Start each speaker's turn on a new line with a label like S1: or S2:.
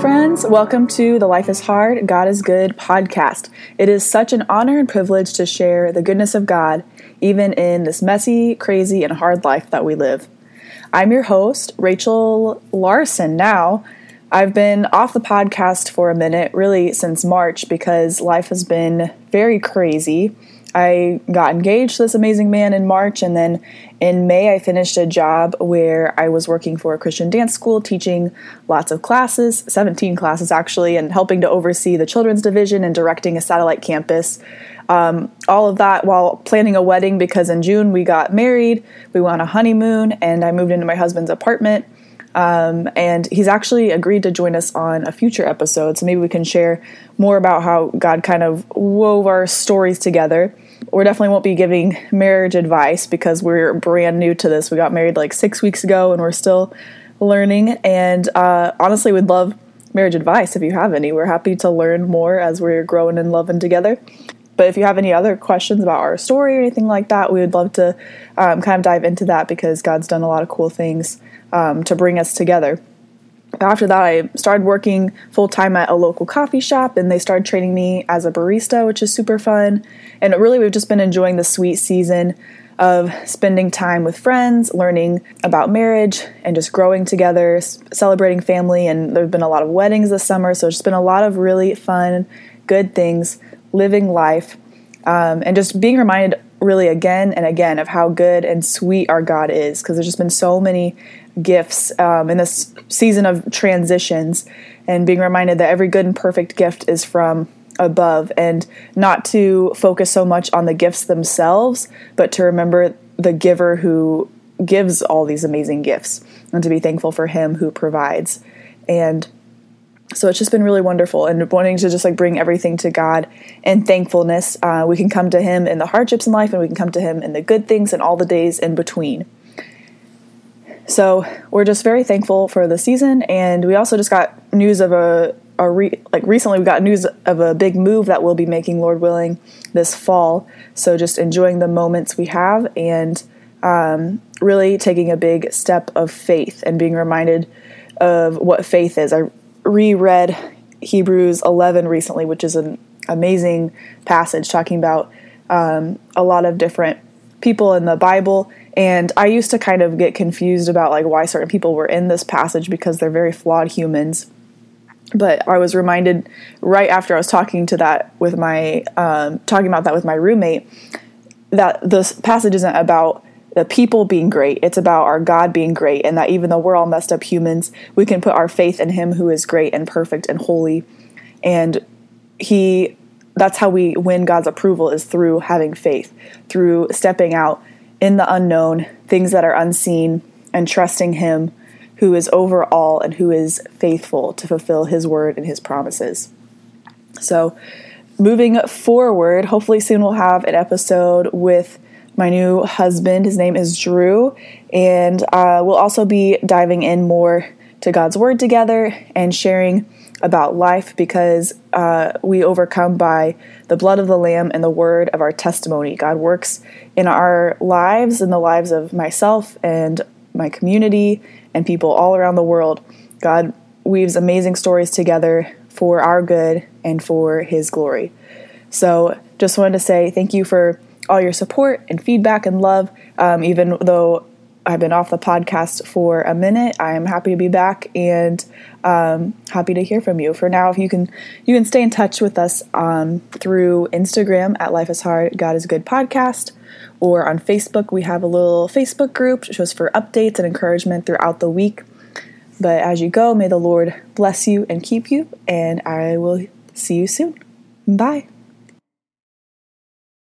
S1: friends. Welcome to the Life is Hard, God is Good podcast. It is such an honor and privilege to share the goodness of God, even in this messy, crazy, and hard life that we live. I'm your host, Rachel Larson. Now, I've been off the podcast for a minute, really since March, because life has been very crazy. I got engaged to this amazing man in March, and then in May, I finished a job where I was working for a Christian dance school, teaching lots of classes 17 classes actually, and helping to oversee the children's division and directing a satellite campus. Um, all of that while planning a wedding because in June we got married, we went on a honeymoon, and I moved into my husband's apartment. Um, and he's actually agreed to join us on a future episode. So maybe we can share more about how God kind of wove our stories together. We definitely won't be giving marriage advice because we're brand new to this. We got married like six weeks ago and we're still learning. And uh, honestly, we'd love marriage advice if you have any. We're happy to learn more as we're growing and loving together. But if you have any other questions about our story or anything like that, we would love to um, kind of dive into that because God's done a lot of cool things um, to bring us together. After that, I started working full time at a local coffee shop, and they started training me as a barista, which is super fun. And really, we've just been enjoying the sweet season of spending time with friends, learning about marriage, and just growing together, celebrating family. And there have been a lot of weddings this summer, so it's just been a lot of really fun, good things, living life, um, and just being reminded really again and again of how good and sweet our God is because there's just been so many gifts um, in this season of transitions and being reminded that every good and perfect gift is from above and not to focus so much on the gifts themselves but to remember the giver who gives all these amazing gifts and to be thankful for him who provides. And so it's just been really wonderful and wanting to just like bring everything to god and thankfulness. Uh, we can come to him in the hardships in life and we can come to him in the good things and all the days in between. So we're just very thankful for the season and we also just got news of a, a re, like recently we got news of a big move that we'll be making lord willing this fall. So just enjoying the moments we have and um, really taking a big step of faith and being reminded of what faith is. I reread Hebrews 11 recently, which is an amazing passage talking about um, a lot of different people in the Bible. And I used to kind of get confused about like why certain people were in this passage because they're very flawed humans. But I was reminded right after I was talking to that with my um, talking about that with my roommate that this passage isn't about the people being great. It's about our God being great, and that even though we're all messed up humans, we can put our faith in Him who is great and perfect and holy. And He, that's how we win God's approval is through having faith, through stepping out in the unknown, things that are unseen, and trusting Him who is over all and who is faithful to fulfill His word and His promises. So, moving forward, hopefully soon we'll have an episode with my new husband. His name is Drew, and uh, we'll also be diving in more to God's Word together and sharing about life because uh, we overcome by the blood of the Lamb and the word of our testimony. God works in our lives, in the lives of myself and my community and people all around the world. God weaves amazing stories together for our good and for His glory. So, just wanted to say thank you for all your support and feedback and love. Um, even though I've been off the podcast for a minute, I'm happy to be back and um, happy to hear from you. For now, if you can, you can stay in touch with us um, through Instagram at Life is Hard, God is Good podcast, or on Facebook. We have a little Facebook group just for updates and encouragement throughout the week. But as you go, may the Lord bless you and keep you, and I will see you soon. Bye.